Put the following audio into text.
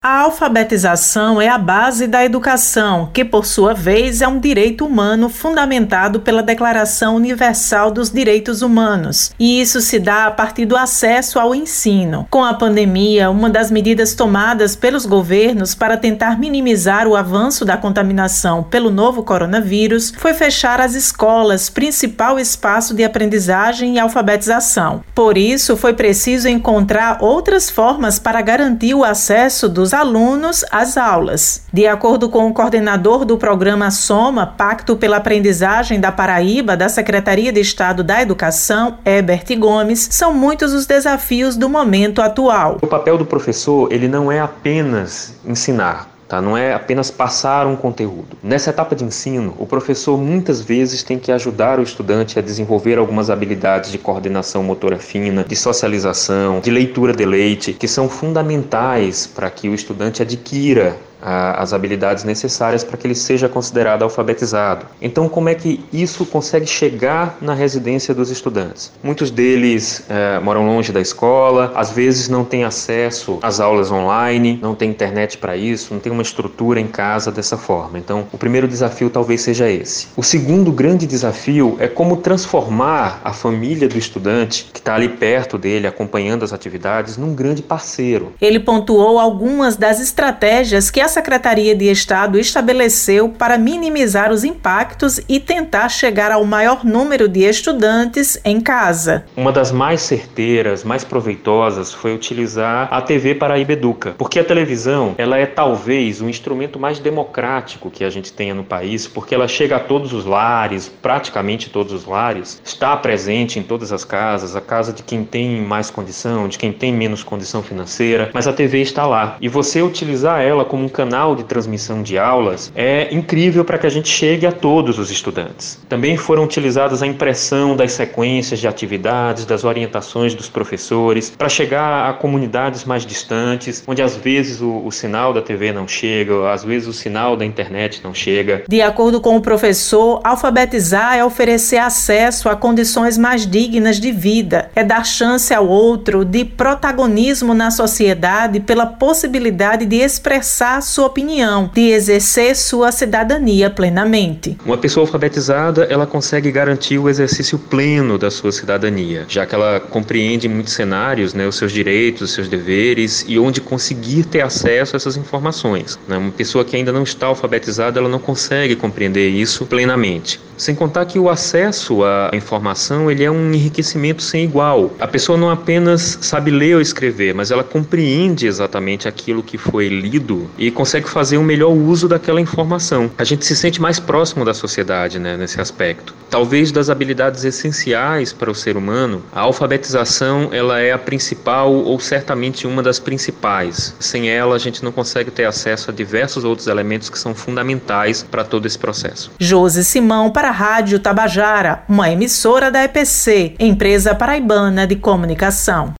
A alfabetização é a base da educação, que, por sua vez, é um direito humano fundamentado pela Declaração Universal dos Direitos Humanos, e isso se dá a partir do acesso ao ensino. Com a pandemia, uma das medidas tomadas pelos governos para tentar minimizar o avanço da contaminação pelo novo coronavírus foi fechar as escolas, principal espaço de aprendizagem e alfabetização. Por isso, foi preciso encontrar outras formas para garantir o acesso dos alunos às aulas. De acordo com o coordenador do programa Soma, Pacto pela Aprendizagem da Paraíba, da Secretaria de Estado da Educação, Herbert Gomes, são muitos os desafios do momento atual. O papel do professor, ele não é apenas ensinar, Tá? Não é apenas passar um conteúdo. Nessa etapa de ensino, o professor muitas vezes tem que ajudar o estudante a desenvolver algumas habilidades de coordenação motora fina, de socialização, de leitura de leite, que são fundamentais para que o estudante adquira as habilidades necessárias para que ele seja considerado alfabetizado. Então, como é que isso consegue chegar na residência dos estudantes? Muitos deles é, moram longe da escola, às vezes não têm acesso às aulas online, não tem internet para isso, não tem uma estrutura em casa dessa forma. Então, o primeiro desafio talvez seja esse. O segundo grande desafio é como transformar a família do estudante que está ali perto dele, acompanhando as atividades, num grande parceiro. Ele pontuou algumas das estratégias que a Secretaria de Estado estabeleceu para minimizar os impactos e tentar chegar ao maior número de estudantes em casa. Uma das mais certeiras, mais proveitosas foi utilizar a TV Paraíba Educa, porque a televisão ela é talvez o instrumento mais democrático que a gente tenha no país, porque ela chega a todos os lares, praticamente todos os lares, está presente em todas as casas, a casa de quem tem mais condição, de quem tem menos condição financeira, mas a TV está lá e você utilizar ela como um canal de transmissão de aulas é incrível para que a gente chegue a todos os estudantes. Também foram utilizadas a impressão das sequências de atividades, das orientações dos professores, para chegar a comunidades mais distantes, onde às vezes o, o sinal da TV não chega, às vezes o sinal da internet não chega. De acordo com o professor, alfabetizar é oferecer acesso a condições mais dignas de vida, é dar chance ao outro de protagonismo na sociedade pela possibilidade de expressar sua opinião, de exercer sua cidadania plenamente. Uma pessoa alfabetizada, ela consegue garantir o exercício pleno da sua cidadania, já que ela compreende muitos cenários, né, os seus direitos, os seus deveres e onde conseguir ter acesso a essas informações. Né? Uma pessoa que ainda não está alfabetizada, ela não consegue compreender isso plenamente. Sem contar que o acesso à informação ele é um enriquecimento sem igual. A pessoa não apenas sabe ler ou escrever, mas ela compreende exatamente aquilo que foi lido e consegue fazer um melhor uso daquela informação. A gente se sente mais próximo da sociedade né, nesse aspecto. Talvez das habilidades essenciais para o ser humano, a alfabetização ela é a principal ou certamente uma das principais. Sem ela, a gente não consegue ter acesso a diversos outros elementos que são fundamentais para todo esse processo. Josi Simão para a Rádio Tabajara, uma emissora da EPC, empresa paraibana de comunicação.